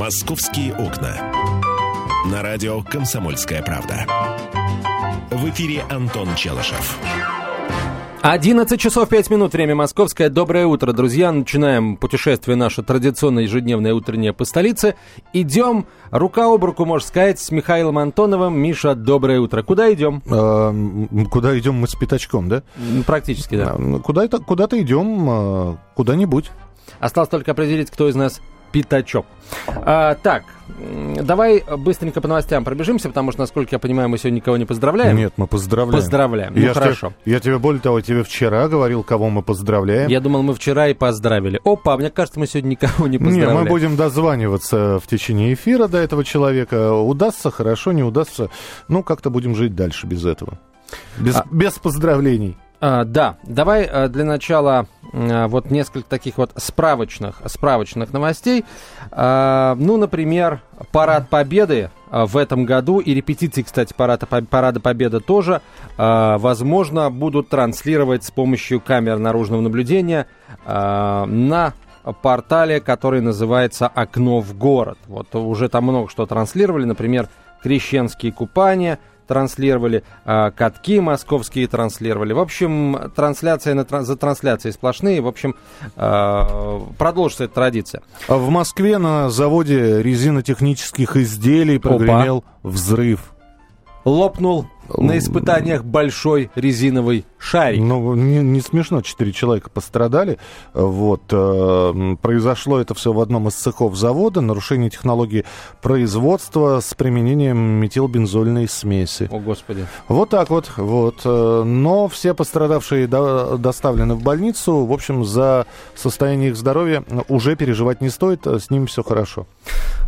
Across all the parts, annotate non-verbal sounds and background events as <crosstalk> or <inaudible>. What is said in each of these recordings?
«Московские окна». На радио «Комсомольская правда». В эфире Антон Челышев. 11 часов 5 минут, время московское. Доброе утро, друзья. Начинаем путешествие наше традиционное ежедневное утреннее по столице. Идем рука об руку, можно сказать, с Михаилом Антоновым. Миша, доброе утро. Куда идем? А, куда идем мы с пятачком, да? Практически, да. А, куда-то, куда-то идем, а, куда-нибудь. Осталось только определить, кто из нас пятачок. А, так, давай быстренько по новостям пробежимся, потому что, насколько я понимаю, мы сегодня никого не поздравляем. Нет, мы поздравляем. Поздравляем. Ну, я хорошо. Тебе, я тебе, более того, тебе вчера говорил, кого мы поздравляем. Я думал, мы вчера и поздравили. Опа, мне кажется, мы сегодня никого не поздравляем. Не, мы будем дозваниваться в течение эфира до этого человека. Удастся, хорошо, не удастся. Ну, как-то будем жить дальше без этого. Без, а... без поздравлений. А, да, давай а, для начала вот несколько таких вот справочных, справочных новостей. А, ну, например, парад Победы а, в этом году и репетиции, кстати, парада, парада Победы тоже, возможно, будут транслировать с помощью камер наружного наблюдения на портале, который называется «Окно в город». Вот уже там много что транслировали, например, крещенские купания – транслировали, э, катки московские транслировали. В общем, трансляция на, за трансляцией сплошные. В общем, э, продолжится эта традиция. А в Москве на заводе резинотехнических изделий прогремел Опа. взрыв. Лопнул на испытаниях большой резиновый шарик. Ну, не, не смешно, четыре человека пострадали. Вот, э, произошло это все в одном из цехов завода. Нарушение технологии производства с применением метилбензольной смеси. О, Господи. Вот так вот, вот. Э, но все пострадавшие до, доставлены в больницу. В общем, за состояние их здоровья уже переживать не стоит. С ними все хорошо.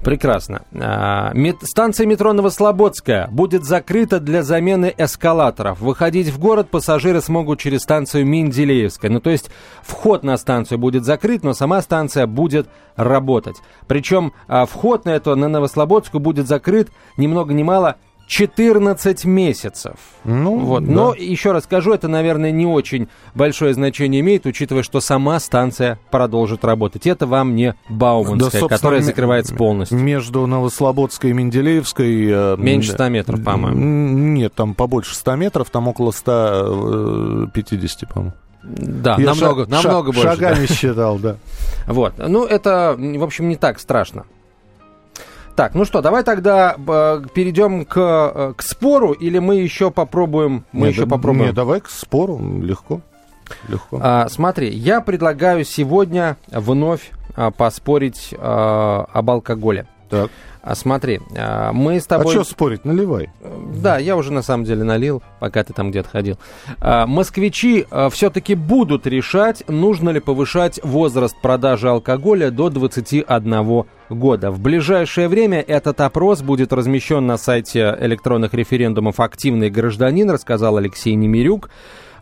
Прекрасно. А, станция метро Новослободская будет закрыта для замены эскалаторов. Выходить в город пассажиры смогут через станцию Менделеевская. Ну, то есть вход на станцию будет закрыт, но сама станция будет работать. Причем а, вход на эту, на Новослободскую будет закрыт ни много ни мало 14 месяцев. Ну, вот. Да. Но еще раз скажу, это, наверное, не очень большое значение имеет, учитывая, что сама станция продолжит работать. Это вам не Бауманская, да, которая закрывается полностью. Между Новослободской и Менделеевской... Э, Меньше 100 метров, по-моему. Нет, там побольше 100 метров, там около 150, э, по-моему. Да, Я намного, шаг, намного шаг, больше. Шагами да. считал, да. <laughs> Вот. Ну, это, в общем, не так страшно. Так, ну что, давай тогда э, перейдем к, э, к спору, или мы еще попробуем? Мы нет, еще попробуем. Нет, давай к спору, легко. Легко. А, смотри, я предлагаю сегодня вновь а, поспорить а, об алкоголе. Так. А смотри, а, мы с тобой... А что спорить? Наливай. Да, я уже на самом деле налил, пока ты там где-то ходил. А, москвичи а, все-таки будут решать, нужно ли повышать возраст продажи алкоголя до 21 года. В ближайшее время этот опрос будет размещен на сайте электронных референдумов «Активный гражданин», рассказал Алексей Немирюк.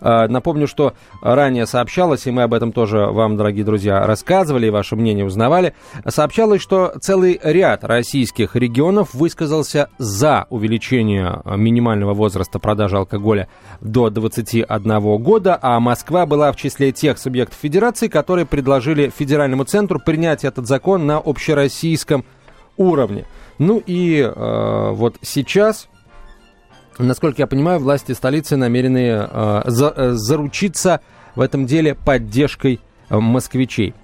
А, напомню, что ранее сообщалось, и мы об этом тоже вам, дорогие друзья, рассказывали и ваше мнение узнавали, сообщалось, что целый ряд российских регионов высказался за увеличение минимального возраста продажи алкоголя до 21 года, а Москва была в числе тех субъектов федерации, которые предложили федеральному центру принять этот закон на общероссийском уровне. Ну и э, вот сейчас Насколько я понимаю, власти столицы намерены э, за, э, заручиться в этом деле поддержкой э, москвичей.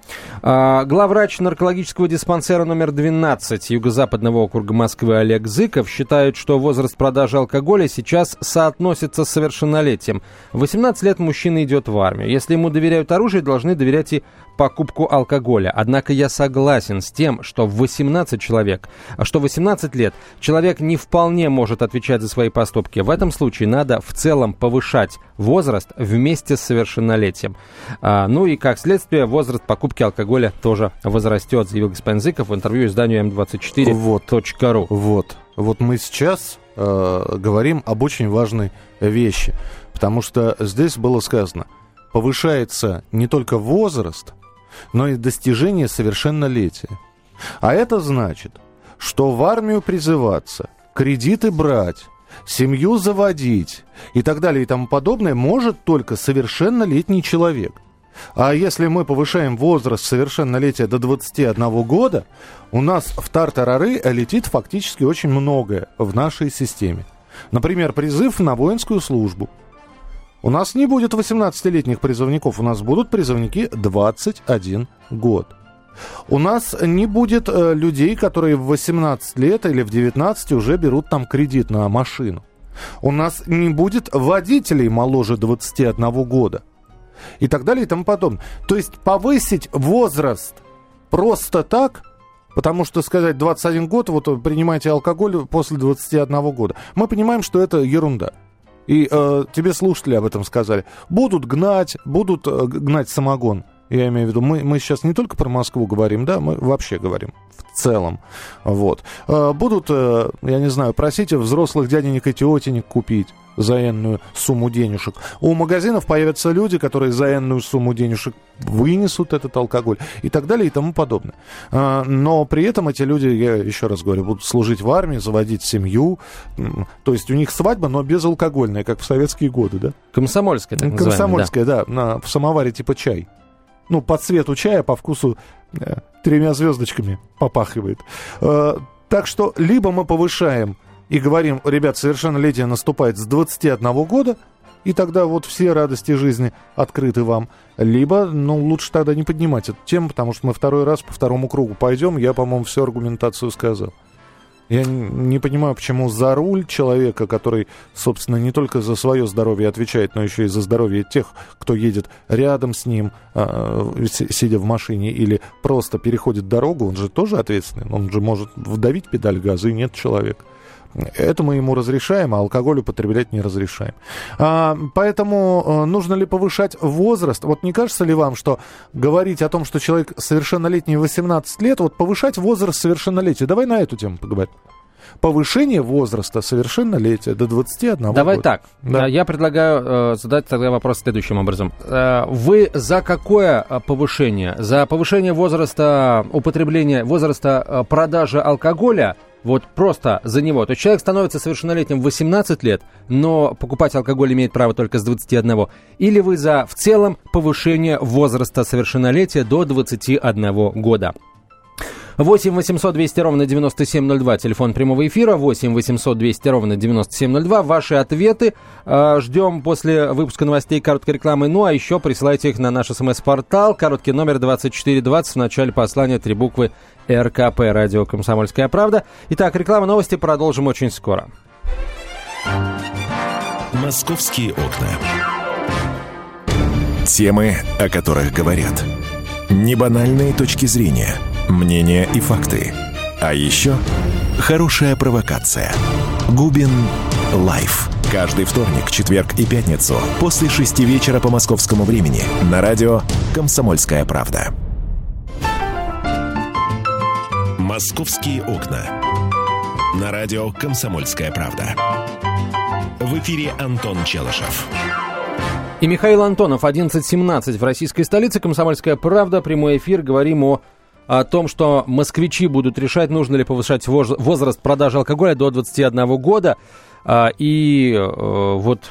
А, главврач наркологического диспансера номер 12 Юго-Западного округа Москвы Олег Зыков считает, что возраст продажи алкоголя сейчас соотносится с совершеннолетием. В 18 лет мужчина идет в армию. Если ему доверяют оружие, должны доверять и покупку алкоголя. Однако я согласен с тем, что в 18 человек, что 18 лет человек не вполне может отвечать за свои поступки. В этом случае надо в целом повышать возраст вместе с совершеннолетием. А, ну и как следствие возраст покупки алкоголя тоже возрастет, заявил господин Зыков в интервью изданию М24.ру. Вот. вот. Вот мы сейчас э, говорим об очень важной вещи, потому что здесь было сказано, повышается не только возраст, но и достижение совершеннолетия. А это значит, что в армию призываться, кредиты брать, семью заводить и так далее и тому подобное может только совершеннолетний человек. А если мы повышаем возраст совершеннолетия до 21 года, у нас в тартарары летит фактически очень многое в нашей системе. Например, призыв на воинскую службу. У нас не будет 18-летних призывников, у нас будут призывники 21 год. У нас не будет э, людей, которые в 18 лет или в 19 уже берут там кредит на машину. У нас не будет водителей моложе 21 года. И так далее и тому подобное. То есть повысить возраст просто так, потому что сказать 21 год, вот принимайте алкоголь после 21 года. Мы понимаем, что это ерунда. И э, тебе слушатели об этом сказали. Будут гнать, будут э, гнать самогон. Я имею в виду, мы, мы сейчас не только про Москву говорим, да, мы вообще говорим в целом. Вот. Э, будут, э, я не знаю, просить взрослых дяденек и тетенек купить за энную сумму денежек. У магазинов появятся люди, которые за энную сумму денежек вынесут этот алкоголь и так далее и тому подобное. Э, но при этом эти люди, я еще раз говорю, будут служить в армии, заводить семью. То есть у них свадьба, но безалкогольная, как в советские годы, да? Комсомольская, так Комсомольская, да. да, на, в самоваре типа чай ну, по цвету чая, по вкусу э, тремя звездочками попахивает. Э, так что либо мы повышаем и говорим, ребят, совершеннолетие наступает с 21 года, и тогда вот все радости жизни открыты вам. Либо, ну, лучше тогда не поднимать эту тему, потому что мы второй раз по второму кругу пойдем. Я, по-моему, всю аргументацию сказал. Я не понимаю, почему за руль человека, который, собственно, не только за свое здоровье отвечает, но еще и за здоровье тех, кто едет рядом с ним, а, сидя в машине, или просто переходит дорогу, он же тоже ответственный. Он же может вдавить педаль газа, и нет человека. Это мы ему разрешаем, а алкоголь употреблять не разрешаем. А, поэтому а, нужно ли повышать возраст? Вот не кажется ли вам, что говорить о том, что человек совершеннолетний 18 лет, вот повышать возраст совершеннолетия? Давай на эту тему поговорим повышение возраста совершеннолетия до 21 Давай года. так. Да. Я предлагаю э, задать тогда вопрос следующим образом. Э, вы за какое э, повышение? За повышение возраста употребления, возраста э, продажи алкоголя вот просто за него. То есть человек становится совершеннолетним в 18 лет, но покупать алкоголь имеет право только с 21. Или вы за в целом повышение возраста совершеннолетия до 21 года. 8 800 200 ровно 9702, телефон прямого эфира, 8 800 200 ровно 9702. Ваши ответы э, ждем после выпуска новостей короткой рекламы. Ну, а еще присылайте их на наш смс-портал, короткий номер 2420, в начале послания три буквы РКП, радио «Комсомольская правда». Итак, реклама новости продолжим очень скоро. «Московские окна». Темы, о которых говорят. Небанальные точки зрения – мнения и факты. А еще хорошая провокация. Губин Live. Каждый вторник, четверг и пятницу после шести вечера по московскому времени на радио «Комсомольская правда». «Московские окна». На радио «Комсомольская правда». В эфире Антон Челышев. И Михаил Антонов, 11.17 в российской столице. «Комсомольская правда». Прямой эфир. Говорим о о том, что москвичи будут решать, нужно ли повышать возраст продажи алкоголя до 21 года. А, и э, вот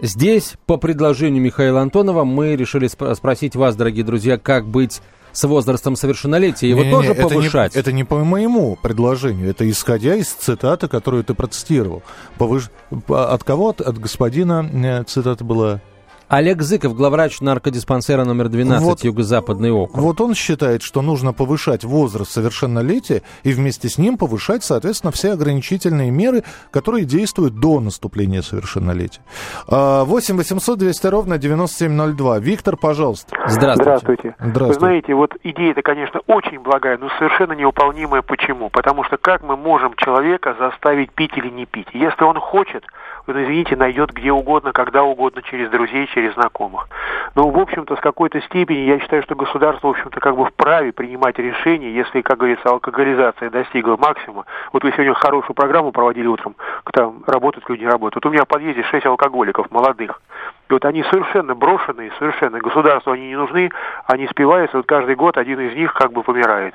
здесь, по предложению Михаила Антонова, мы решили спросить вас, дорогие друзья, как быть с возрастом совершеннолетия, его не, тоже не, повышать? Это не, это не по моему предложению, это исходя из цитаты, которую ты процитировал. Повыш... От кого? От, от господина э, цитата была? Олег Зыков, главврач наркодиспансера номер 12, вот, Юго-Западный округ. Вот он считает, что нужно повышать возраст совершеннолетия и вместе с ним повышать, соответственно, все ограничительные меры, которые действуют до наступления совершеннолетия. 8 800 200 ровно 9702. Виктор, пожалуйста. Здравствуйте. Здравствуйте. Здравствуйте. Вы знаете, вот идея-то, конечно, очень благая, но совершенно невыполнимая. Почему? Потому что как мы можем человека заставить пить или не пить? Если он хочет, он, извините, найдет где угодно, когда угодно, через друзей, через знакомых. Но, в общем-то, с какой-то степени я считаю, что государство, в общем-то, как бы вправе принимать решения, если, как говорится, алкоголизация достигла максимума. Вот вы сегодня хорошую программу проводили утром, там работают люди, работают. Вот у меня в подъезде шесть алкоголиков молодых. И вот они совершенно брошенные, совершенно государству они не нужны, они спиваются, вот каждый год один из них как бы помирает.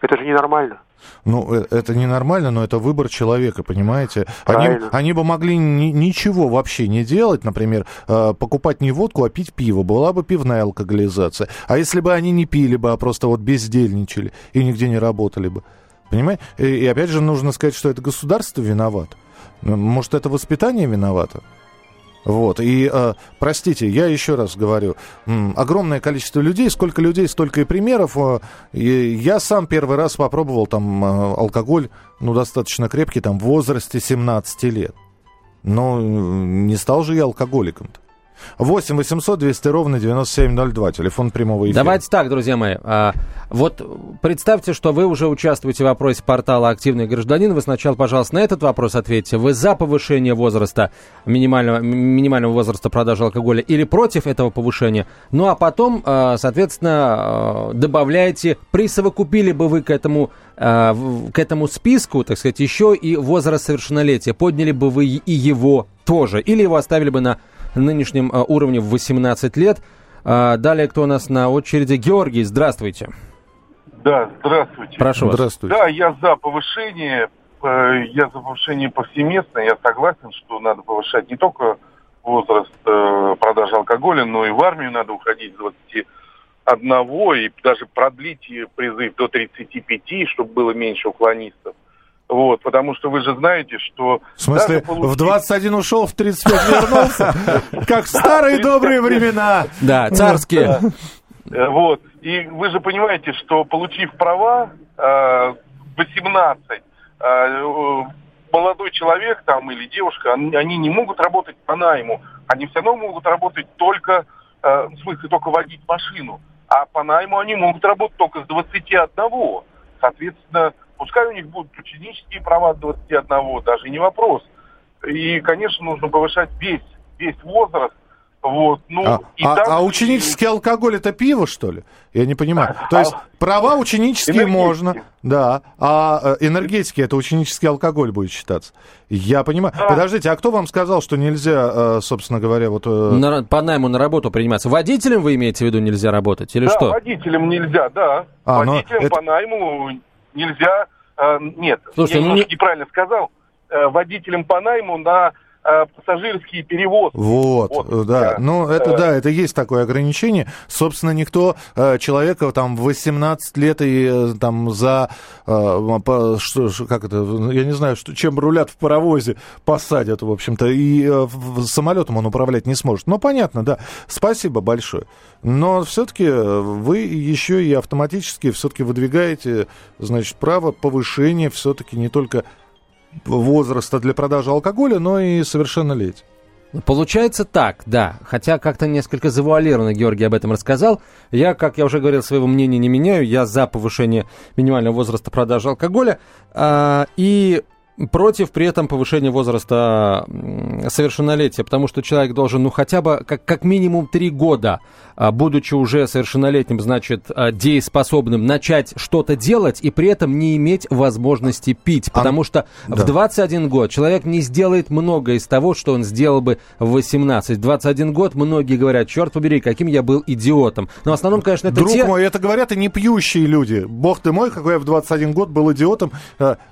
Это же ненормально. Ну, э, это ненормально, но это выбор человека, понимаете? Они, они бы могли ни, ничего вообще не делать, например, э, покупать не водку, а пить пиво. Была бы пивная алкоголизация. А если бы они не пили бы, а просто вот бездельничали и нигде не работали бы? Понимаете? И, и опять же нужно сказать, что это государство виновато. Может, это воспитание виновато? Вот, и, э, простите, я еще раз говорю, огромное количество людей, сколько людей, столько и примеров. Э, и я сам первый раз попробовал там э, алкоголь, ну, достаточно крепкий, там, в возрасте 17 лет. Но не стал же я алкоголиком-то. 8 800 200 ровно 9702, телефон прямого эфира. Давайте так, друзья мои. А, вот представьте, что вы уже участвуете в вопросе портала «Активный гражданин». Вы сначала, пожалуйста, на этот вопрос ответьте. Вы за повышение возраста, минимального, минимального возраста продажи алкоголя или против этого повышения? Ну, а потом, а, соответственно, а, добавляете, присовокупили бы вы к этому, к этому списку, так сказать, еще и возраст совершеннолетия. Подняли бы вы и его тоже? Или его оставили бы на нынешнем а, уровне в 18 лет. А, далее, кто у нас на очереди? Георгий, здравствуйте. Да, здравствуйте. Прошу вас. Здравствуйте. Да, я за повышение, э, я за повышение повсеместно, я согласен, что надо повышать не только возраст э, продажи алкоголя, но и в армию надо уходить с 21 и даже продлить призыв до 35, чтобы было меньше уклонистов. Вот, потому что вы же знаете, что... В смысле, получив... в 21 ушел, в 35 вернулся? <laughs> Как в старые добрые времена. Да, царские. Э, вот. И вы же понимаете, что получив права 18, э, э, молодой человек там или девушка, они не могут работать по найму. Они все равно могут работать только, в смысле, только водить машину. А по найму они могут работать только с 21. Соответственно, Пускай у них будут ученические права от 21, даже не вопрос. И, конечно, нужно повышать весь, весь возраст. Вот, ну, а, и а, там... а ученический алкоголь это пиво, что ли? Я не понимаю. <laughs> То есть а... права ученические можно, да, а э, энергетики это ученический алкоголь будет считаться. Я понимаю. Да. Подождите, а кто вам сказал, что нельзя, э, собственно говоря, вот... Э, на, по найму на работу приниматься? Водителям вы имеете в виду нельзя работать или да, что? водителям нельзя, да. А, водителям это... по найму нельзя, э, нет, Слушай, я ну немножко не... неправильно сказал, э, водителям по найму на Э, пассажирские перевозки. Вот, вот да. да. Ну, это да, это есть такое ограничение. Собственно, никто э, человека там 18 лет и э, там за что, как это, я не знаю, что, чем рулят в паровозе, посадят, в общем-то, и самолетом он управлять не сможет. Ну, понятно, да. Спасибо большое. Но все-таки вы еще и автоматически все-таки выдвигаете, значит, право повышения все-таки не только возраста для продажи алкоголя, но и совершеннолетия. Получается так, да. Хотя как-то несколько завуалированно Георгий об этом рассказал. Я, как я уже говорил, своего мнения не меняю. Я за повышение минимального возраста продажи алкоголя. А, и против при этом повышения возраста совершеннолетия, потому что человек должен, ну, хотя бы как, как минимум три года, а, будучи уже совершеннолетним, значит, а, дееспособным, начать что-то делать и при этом не иметь возможности пить. А, потому а, что да. в 21 год человек не сделает много из того, что он сделал бы в 18. В 21 год многие говорят, черт побери, каким я был идиотом. Но в основном, конечно, это Друг те... мой, это говорят и не пьющие люди. Бог ты мой, какой я в 21 год был идиотом,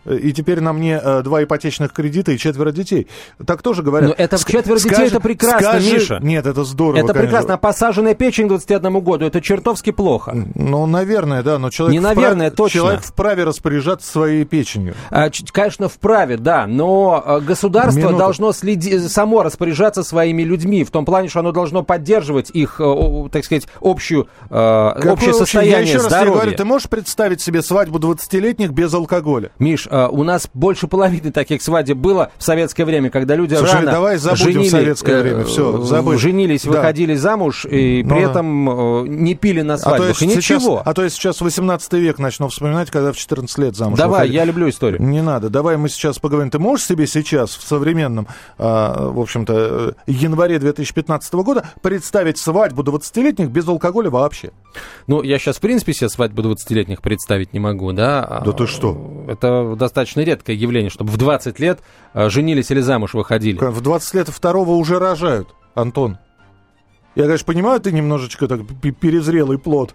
и теперь на мне два ипотечных кредита и четверо детей. Так тоже говорят. Но это Ск- четверо детей, скажи, это прекрасно, скажи... Миша. Нет, это здорово, Это конечно. прекрасно. А посаженная печень к 21 году, это чертовски плохо. Ну, наверное, да, но человек, Не наверное, вправе, точно. человек вправе распоряжаться своей печенью. А, конечно, вправе, да, но а, государство Минуту. должно следи, само распоряжаться своими людьми, в том плане, что оно должно поддерживать их, так сказать, общую, Какое общее состояние Я еще раз здоровья. говорю, ты можешь представить себе свадьбу 20-летних без алкоголя? Миш, у нас больше половины таких свадеб было в советское время, когда люди Слушай, рано давай забудем женили, советское время, все, забудь. женились, да. выходили замуж и ну, при да. этом э, не пили на свадьбах. А то, и сейчас, ничего. а то я сейчас 18 век начну вспоминать, когда в 14 лет замуж Давай, выходили. я люблю историю. Не надо, давай мы сейчас поговорим. Ты можешь себе сейчас в современном, а, в общем-то, январе 2015 года представить свадьбу 20-летних без алкоголя вообще? Ну, я сейчас, в принципе, себе свадьбу 20-летних представить не могу, да? Да ты что? Это достаточно редкое явление, чтобы в 20 лет э, женились или замуж выходили. В 20 лет второго уже рожают, Антон. Я, конечно, понимаю, ты немножечко так перезрелый плод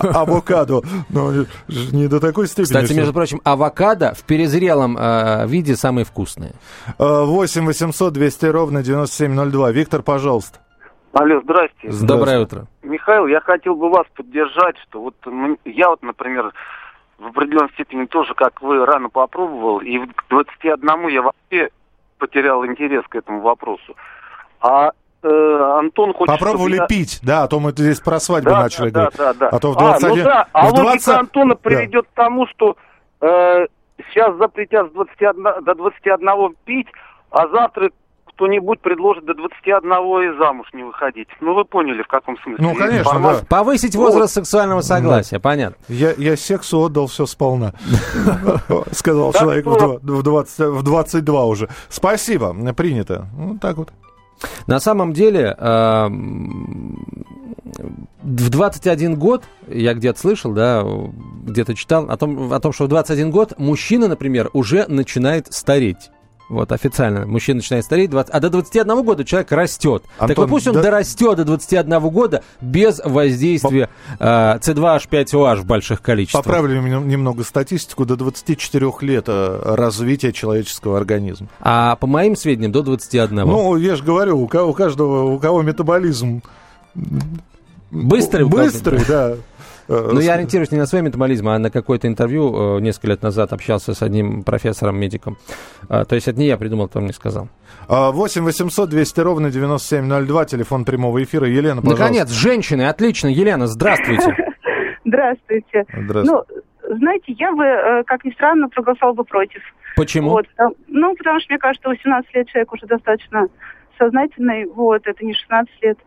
авокадо, но не до такой степени. Кстати, между прочим, авокадо в перезрелом э, виде самые вкусные. 8 800 200 ровно 9702. Виктор, пожалуйста. Алло, здрасте. Доброе утро. Михаил, я хотел бы вас поддержать, что вот я вот, например, в определенной степени тоже, как вы, рано попробовал, и к 21 я вообще потерял интерес к этому вопросу. А э, Антон хочет... Попробовали я... пить, да, а то мы здесь про свадьбу да, начали да, говорить. Да, да, да. А то в 21... А, ну да, а в 20... логика Антона приведет да. к тому, что э, сейчас запретят с 21, до 21 пить, а завтра кто-нибудь предложит до 21 и замуж не выходить. Ну, вы поняли, в каком смысле. Ну, конечно, Информация... да. Повысить возраст вот. сексуального согласия, да. понятно. Я, я сексу отдал все сполна, <laughs> сказал человек в 22 уже. Спасибо, принято. Вот так вот. На самом деле, в 21 год, я где-то слышал, да, где-то читал о том, о том, что в 21 год мужчина, например, уже начинает стареть. Вот официально. Мужчина начинает стареть, 20, а до 21 года человек растет. Антон, так вот пусть он да... дорастет до 21 года без воздействия По... э, C2H5OH в больших количествах. Поправлю немного статистику. До 24 лет э, развития человеческого организма. А по моим сведениям, до 21. Ну, я же говорю, у, кого, у каждого, у кого метаболизм... Быстрый? Быстрый, да. Ну, я ориентируюсь не на свой метаболизм, а на какое-то интервью э, несколько лет назад общался с одним профессором-медиком. А, то есть это не я придумал, кто мне сказал. 8 800 200 ровно 9702, телефон прямого эфира. Елена, пожалуйста. Наконец, женщины, отлично. Елена, здравствуйте. <laughs> Здравствуйте. Здравствуйте. Ну, знаете, я бы, э, как ни странно, проголосовал бы против. Почему? Вот, ну, потому что, мне кажется, 18 лет человек уже достаточно сознательный, вот, это не 16 лет,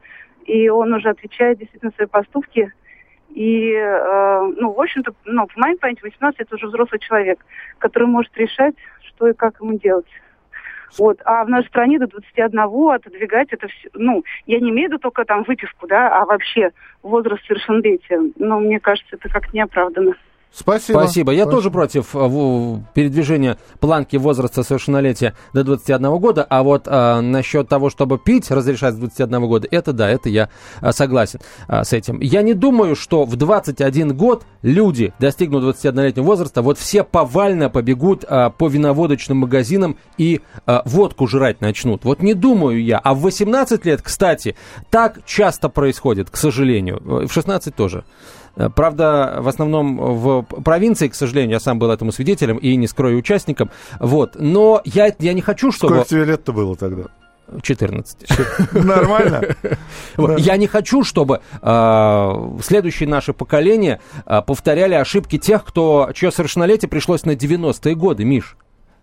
и он уже отвечает действительно свои поступки. И, э, ну, в общем-то, ну, по моей памяти, 18 это уже взрослый человек, который может решать, что и как ему делать. Вот. А в нашей стране до 21 отодвигать это все, ну, я не имею в виду только там выписку, да, а вообще возраст совершеннолетия. Но мне кажется, это как неоправданно. Спасибо. Спасибо. Я Спасибо. тоже против э, передвижения планки возраста совершеннолетия до 21 года, а вот а, насчет того, чтобы пить, разрешать с 21 года, это да, это я а, согласен а, с этим. Я не думаю, что в 21 год люди достигнут 21-летнего возраста, вот все повально побегут а, по виноводочным магазинам и а, водку жрать начнут. Вот не думаю я. А в 18 лет, кстати, так часто происходит, к сожалению. В 16 тоже. Правда, в основном в провинции, к сожалению, я сам был этому свидетелем и не скрою участником. Вот. Но я, я не хочу, чтобы... Сколько тебе лет-то было тогда? 14. <laughs> Нормально. <laughs> Я не хочу, чтобы э, следующие наши поколения э, повторяли ошибки тех, кто, чье совершеннолетие пришлось на 90-е годы, Миш.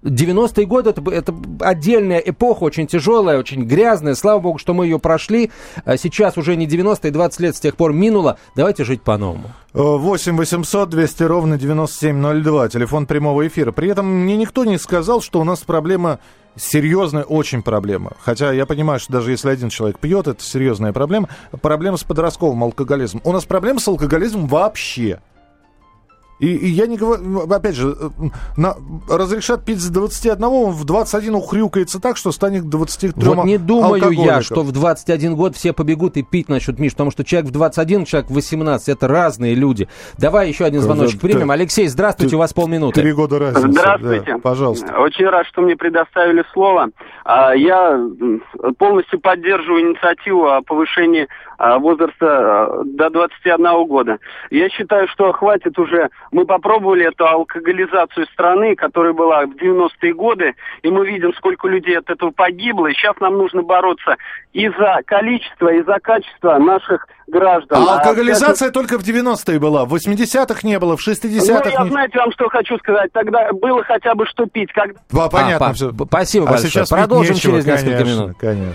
90-е годы это, это отдельная эпоха, очень тяжелая, очень грязная. Слава богу, что мы ее прошли. А сейчас уже не 90-е, 20 лет с тех пор минуло. Давайте жить по-новому. 8 800 200 ровно 9702, телефон прямого эфира. При этом мне никто не сказал, что у нас проблема серьезная очень проблема. Хотя я понимаю, что даже если один человек пьет, это серьезная проблема. Проблема с подростковым алкоголизмом. У нас проблема с алкоголизмом вообще. И, и я не говорю, ну, опять же, э, на, разрешат пить с 21, он в 21 ухрюкается так, что станет 23 Вот не думаю я, что в 21 год все побегут и пить начнут, Миш, потому что человек в 21, человек в 18, это разные люди. Давай еще один звоночек ты, примем. Алексей, здравствуйте, ты, у вас полминуты. Три года разницы. Здравствуйте. Да, пожалуйста. Очень рад, что мне предоставили слово. А, я полностью поддерживаю инициативу о повышении возраста а, до 21 года. Я считаю, что хватит уже мы попробовали эту алкоголизацию страны, которая была в 90-е годы, и мы видим, сколько людей от этого погибло. И сейчас нам нужно бороться и за количество, и за качество наших граждан. А, а алкоголизация а, только в 90-е была, в 80-х не было, в 60-х... Ну, я, не... знаете, вам что хочу сказать, тогда было хотя бы что пить. Когда... А, понятно. А, все. Спасибо а большое. Сейчас Продолжим нечего, через несколько конечно, минут. Конечно.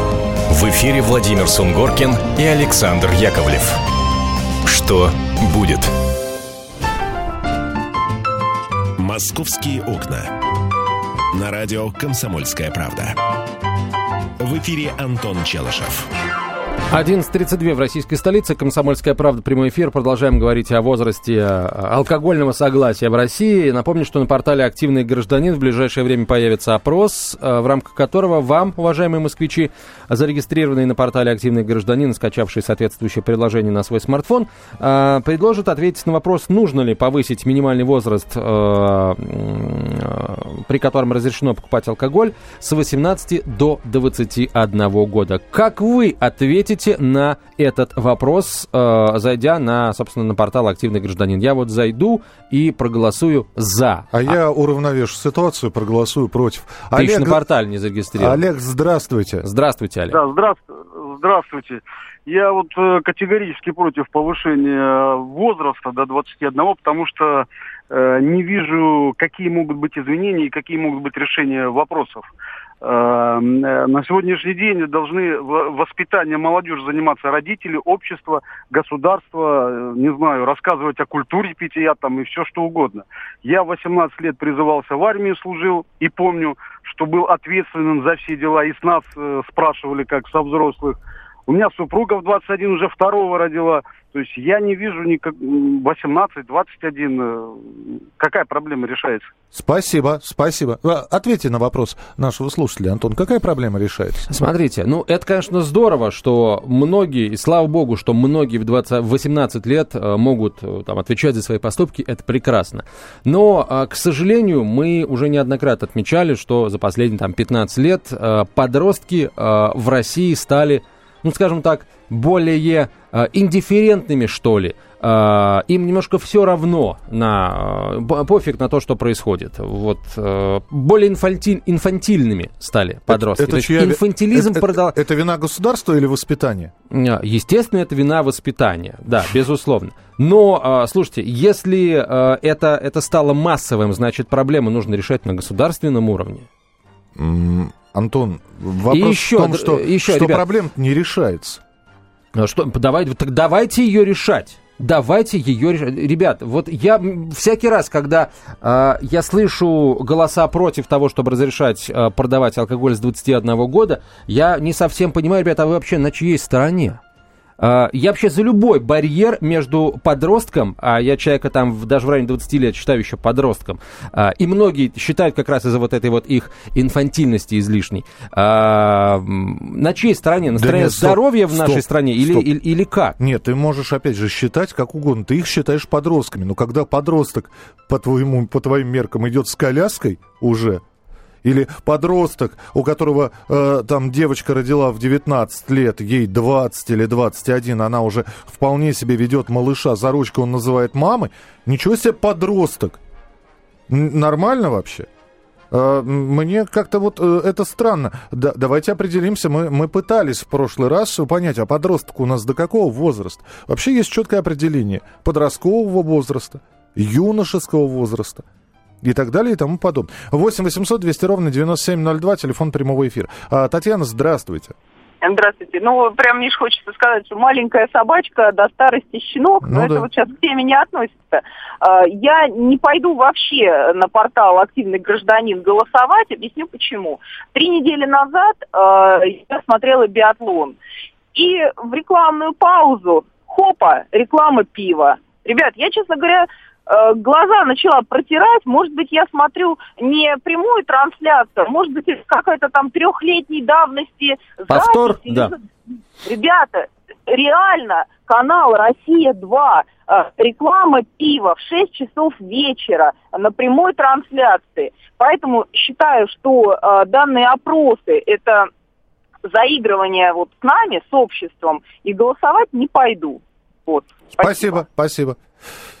В эфире Владимир Сунгоркин и Александр Яковлев. что будет. «Московские окна». На радио «Комсомольская правда». В эфире Антон Челышев. 11.32 в российской столице. Комсомольская правда. Прямой эфир. Продолжаем говорить о возрасте э, алкогольного согласия в России. Напомню, что на портале «Активный гражданин» в ближайшее время появится опрос, э, в рамках которого вам, уважаемые москвичи, зарегистрированные на портале «Активный гражданин», скачавшие соответствующее предложение на свой смартфон, э, предложат ответить на вопрос, нужно ли повысить минимальный возраст, при котором разрешено покупать алкоголь, с 18 до 21 года. Как вы ответите ответите на этот вопрос, э, зайдя на, собственно, на портал «Активный гражданин». Я вот зайду и проголосую «за». А, а... я уравновешу ситуацию, проголосую против. Ты Олег... еще на портале не зарегистрирован. Олег, здравствуйте. Здравствуйте, Олег. Да, здравствуйте. здравствуйте. Я вот э, категорически против повышения возраста до 21, потому что э, не вижу, какие могут быть изменения и какие могут быть решения вопросов. Эм, э, на сегодняшний день должны воспитанием молодежи заниматься родители, общество, государство, э, не знаю, рассказывать о культуре питья там и все что угодно. Я 18 лет призывался в армию, служил и помню, что был ответственным за все дела. И с нас э, спрашивали, как со взрослых. У меня супруга в 21 уже второго родила. То есть я не вижу никак 18, 21. Э, какая проблема решается? Спасибо, спасибо. Ответьте на вопрос нашего слушателя, Антон. Какая проблема решается? Смотрите, ну это, конечно, здорово, что многие, и слава богу, что многие в 20, 18 лет э, могут э, там, отвечать за свои поступки. Это прекрасно. Но, к сожалению, мы уже неоднократно отмечали, что за последние там, 15 лет подростки в России стали ну, скажем так, более э, индифферентными, что ли. Э, им немножко все равно на э, пофиг на то, что происходит. Вот э, более инфантиль, инфантильными стали подростки. Это, это, чья... инфантилизм это, продал... это, это вина государства или воспитания? Э, естественно, это вина воспитания, да, безусловно. Но, э, слушайте, если э, это, это стало массовым, значит, проблему нужно решать на государственном уровне. Антон, вопрос и еще, в том, что, еще, что проблема не решается. Ну, что, давайте, так давайте ее решать. Давайте ее решать. Ребят, вот я всякий раз, когда э, я слышу голоса против того, чтобы разрешать э, продавать алкоголь с 21 года, я не совсем понимаю, ребята, а вы вообще на чьей стороне? А, я вообще за любой барьер между подростком, а я человека там даже в районе 20 лет считаю еще подростком, а, и многие считают как раз из-за вот этой вот их инфантильности излишней. А, на чьей стороне? На стороне нет, здоровья стоп, в нашей стоп, стране или, или, или как? Нет, ты можешь опять же считать как угодно. Ты их считаешь подростками, но когда подросток по, твоему, по твоим меркам идет с коляской уже, или подросток, у которого э, там девочка родила в 19 лет, ей 20 или 21, она уже вполне себе ведет малыша за ручку, он называет мамой. Ничего себе подросток. Нормально вообще? Э, мне как-то вот э, это странно. Да, давайте определимся. Мы, мы пытались в прошлый раз понять, а подросток у нас до какого возраста? Вообще есть четкое определение подросткового возраста, юношеского возраста и так далее и тому подобное. 8 800 200 ровно 9702, телефон прямого эфира. А, Татьяна, здравствуйте. Здравствуйте. Ну, прям мне хочется сказать, что маленькая собачка до старости щенок, ну, но да. это вот сейчас к теме не относится. А, я не пойду вообще на портал «Активный гражданин» голосовать, объясню почему. Три недели назад а, я смотрела биатлон, и в рекламную паузу, хопа, реклама пива. Ребят, я, честно говоря, глаза начала протирать, может быть, я смотрю не прямую трансляцию, может быть, какая-то там трехлетней давности Повтор, запись. да. Ребята, реально, канал «Россия-2», э, реклама пива в 6 часов вечера на прямой трансляции. Поэтому считаю, что э, данные опросы – это заигрывание вот с нами, с обществом, и голосовать не пойду. Вот. Спасибо, спасибо. спасибо.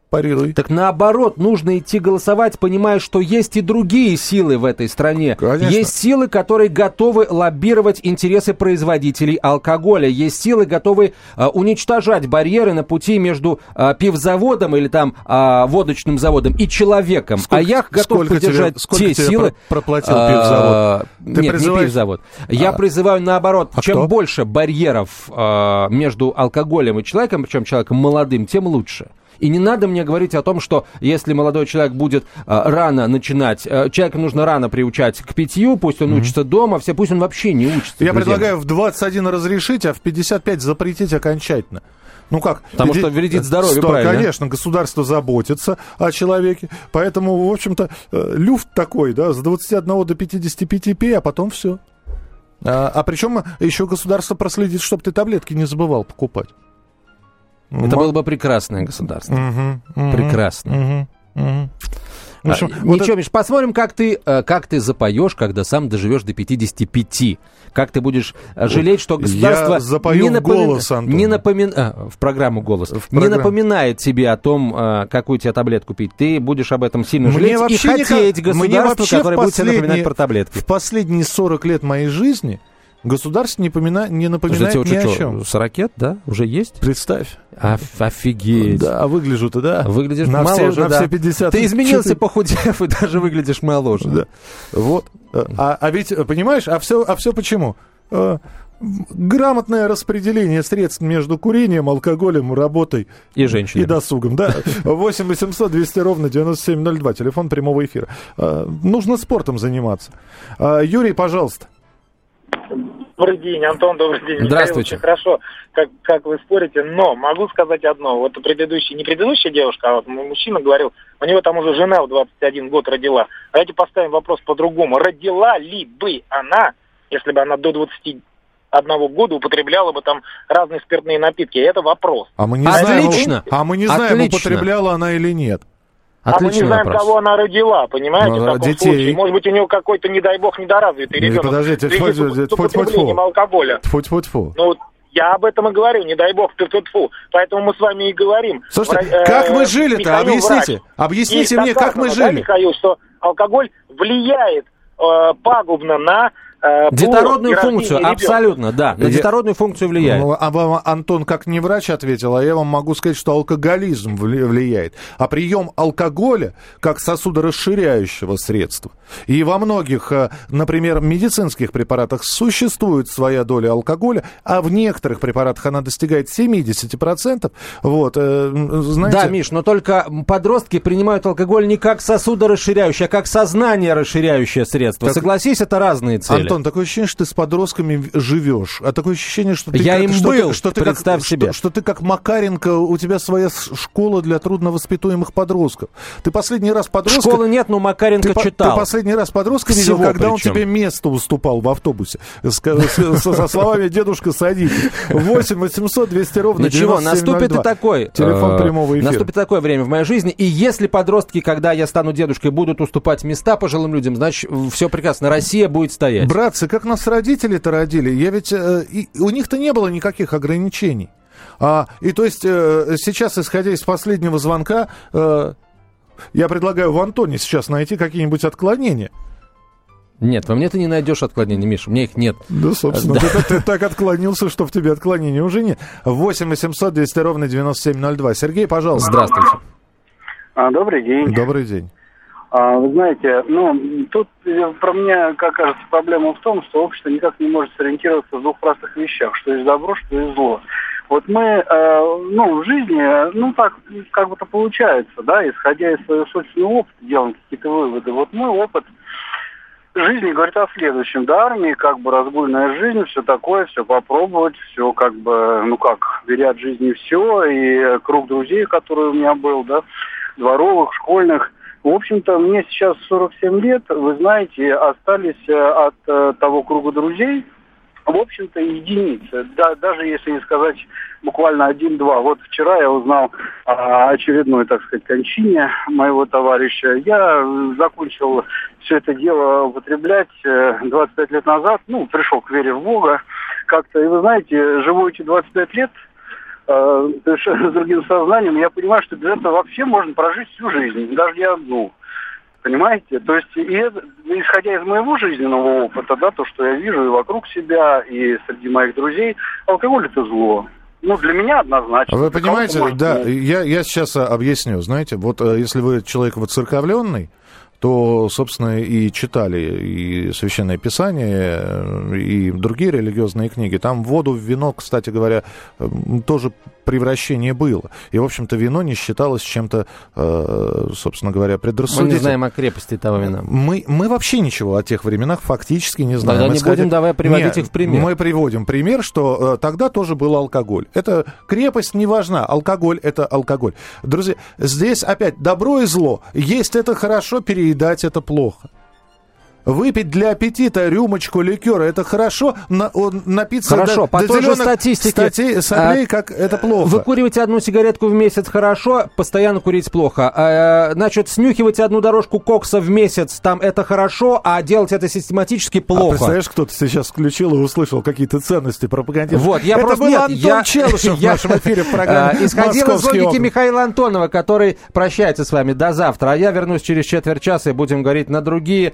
парируй. Так наоборот, нужно идти голосовать, понимая, что есть и другие силы в этой стране. Конечно. Есть силы, которые готовы лоббировать интересы производителей алкоголя. Есть силы, готовые э, уничтожать барьеры на пути между э, пивзаводом или там э, водочным заводом и человеком. А сколько, а я готов поддержать тебе, те тебе силы... проплатил пивзавод? Ты нет, призываешь... не пивзавод. Я а, призываю наоборот, а чем кто? больше барьеров э, между алкоголем и человеком, причем человеком молодым, тем лучше. И не надо мне говорить о том, что если молодой человек будет э, рано начинать, э, человека нужно рано приучать к питью, пусть он mm-hmm. учится дома, все, пусть он вообще не учится. Я друзья. предлагаю в 21 разрешить, а в 55 запретить окончательно. Ну как? Потому что вредит здоровью, что, правильно? Конечно, государство заботится о человеке, поэтому, в общем-то, э, люфт такой, да, с 21 до 55 пей, а потом все. А, а причем еще государство проследит, чтобы ты таблетки не забывал покупать. Это было бы прекрасное государство. Угу, угу, Прекрасно. Угу, угу. Ну, а, вот ничего, это... Миш, посмотрим, как ты, э, как ты запоешь, когда сам доживешь до 55. Как ты будешь э, жалеть, что государство... Я запою не напоми... голос, Антон. Не напомин... а, в программу «Голос». В программ... Не напоминает тебе о том, а, какую тебе таблетку пить. Ты будешь об этом сильно жалеть мне и хотеть государство, которое будет тебе напоминать про таблетки. В последние 40 лет моей жизни Государство не, помина... не напоминает Слушайте, ни о чем. С ракет, да? Уже есть? Представь. Оф- офигеть. Да, выгляжу-то, да. Выглядишь на моложе, все, да. На все 50. Ты изменился, похудев, <laughs> и даже выглядишь моложе. Да. Вот. А, а ведь, понимаешь, а все, а все почему? А, грамотное распределение средств между курением, алкоголем, работой и женщиной. И досугом, да. 8 800 200 ровно 9702, телефон прямого эфира. А, нужно спортом заниматься. А, Юрий, пожалуйста. Добрый день, Антон, добрый день. Здравствуйте. Очень хорошо, как, как вы спорите, но могу сказать одно. Вот предыдущая, не предыдущая девушка, а вот мужчина говорил, у него там уже жена в 21 год родила. Давайте поставим вопрос по-другому. Родила ли бы она, если бы она до 21 одного года употребляла бы там разные спиртные напитки. Это вопрос. А мы не Отлично. знаем, а мы не знаем, Отлично. употребляла она или нет. Отличный а мы не знаем, вопрос. кого она родила, понимаете, ну, в таком детей. случае. Может быть, у нее какой-то, не дай бог, недоразвитый ребенок. Подождите, тьфу, тьфу, тьфу, тьфу. алкоголя. Тьфу, тьфу, тьфу. Ну, я об этом и говорю, не дай бог, тьфу, тьфу. Поэтому мы с вами и говорим. Слушайте, э, как мы жили-то? Объясните. Врач. Объясните и мне, как мы жили. Да, Михаил, что алкоголь влияет э, пагубно на детородную функцию, ребенка. абсолютно, да. На я... детородную функцию влияет. Ну, а вам Антон как не врач ответил, а я вам могу сказать, что алкоголизм влияет. А прием алкоголя как сосудорасширяющего средства. И во многих, э, например, медицинских препаратах существует своя доля алкоголя, а в некоторых препаратах она достигает 70%. Вот, э, знаете... Да, Миш, но только подростки принимают алкоголь не как сосудорасширяющее, а как сознание расширяющее средство. Так... Согласись, это разные цели. Антон, такое ощущение, что ты с подростками живешь. А такое ощущение, что ты... Я как, им что был, ты, что ты представь как, себе. Что, что ты как Макаренко, у тебя своя школа для трудновоспитуемых подростков. Ты последний раз подростка... Школы нет, но Макаренко ты, читал. Ты последний раз подростка видел, когда причем. он тебе место уступал в автобусе. Со словами «Дедушка, садитесь». 8 800 200 ровно Ничего, наступит и такой. Телефон э, прямого эфира. Наступит такое время в моей жизни. И если подростки, когда я стану дедушкой, будут уступать места пожилым людям, значит, все прекрасно. Россия будет стоять. Братцы, как нас родители родители-то родили, я ведь... Э, и, у них-то не было никаких ограничений. А, и то есть э, сейчас, исходя из последнего звонка, э, я предлагаю в Антоне сейчас найти какие-нибудь отклонения. Нет, во мне ты не найдешь отклонений, Миша, у меня их нет. Да, собственно, да. Ты, ты так отклонился, что в тебе отклонений уже нет. 8 800 200 ровно 9702. Сергей, пожалуйста. Здравствуйте. А, добрый день. Добрый день. А, вы знаете, ну, тут э, про меня, как кажется, проблема в том, что общество никак не может сориентироваться в двух простых вещах, что есть добро, что есть зло. Вот мы, э, ну, в жизни, ну, так как бы-то получается, да, исходя из своего собственного опыта, делаем какие-то выводы. Вот мой опыт жизни говорит о следующем. Да, армии как бы разгульная жизнь, все такое, все попробовать, все как бы, ну как, беря от жизни все, и круг друзей, который у меня был, да, дворовых, школьных – в общем-то, мне сейчас 47 лет, вы знаете, остались э, от э, того круга друзей, в общем-то, единицы. Да, даже если не сказать буквально один-два. Вот вчера я узнал о очередной, так сказать, кончине моего товарища. Я закончил все это дело употреблять 25 э, лет назад. Ну, пришел к вере в Бога как-то. И вы знаете, живу эти 25 лет – совершенно с другим сознанием, я понимаю, что без этого вообще можно прожить всю жизнь, даже не одну. Понимаете? То есть, и это, исходя из моего жизненного опыта, да, то, что я вижу и вокруг себя, и среди моих друзей, алкоголь это зло. Ну, для меня однозначно. Вы понимаете, да, я, я сейчас объясню. Знаете, вот э, если вы человек воцерковленный, то, собственно, и читали и Священное Писание, э, и другие религиозные книги. Там воду в вино, кстати говоря, тоже превращение было. И, в общем-то, вино не считалось чем-то, э, собственно говоря, предрассудительным. Мы не знаем о крепости того вина. Мы, мы вообще ничего о тех временах фактически не знаем. Тогда не сказать, будем давай приводить Нет, их в пример. Мы приводим пример, что э, тогда тоже был алкоголь. Это крепость не важна, алкоголь — это алкоголь. Друзья, здесь опять добро и зло. Есть это хорошо, переедать это плохо. Выпить для аппетита рюмочку ликера это хорошо, на, напиться хорошо, до, по до той же статистике, статей, соплей, а, как это плохо. Выкуривать одну сигаретку в месяц хорошо, постоянно курить плохо. А, значит, снюхивать одну дорожку кокса в месяц, там это хорошо, а делать это систематически а плохо. А представляешь, кто-то сейчас включил и услышал какие-то ценности пропагандистов. Вот, я это просто... был Нет, Антон я, Челышев в <laughs> нашем эфире в <laughs> программе а, Исходил из логики Михаила Антонова, который прощается с вами до завтра, а я вернусь через четверть часа и будем говорить на другие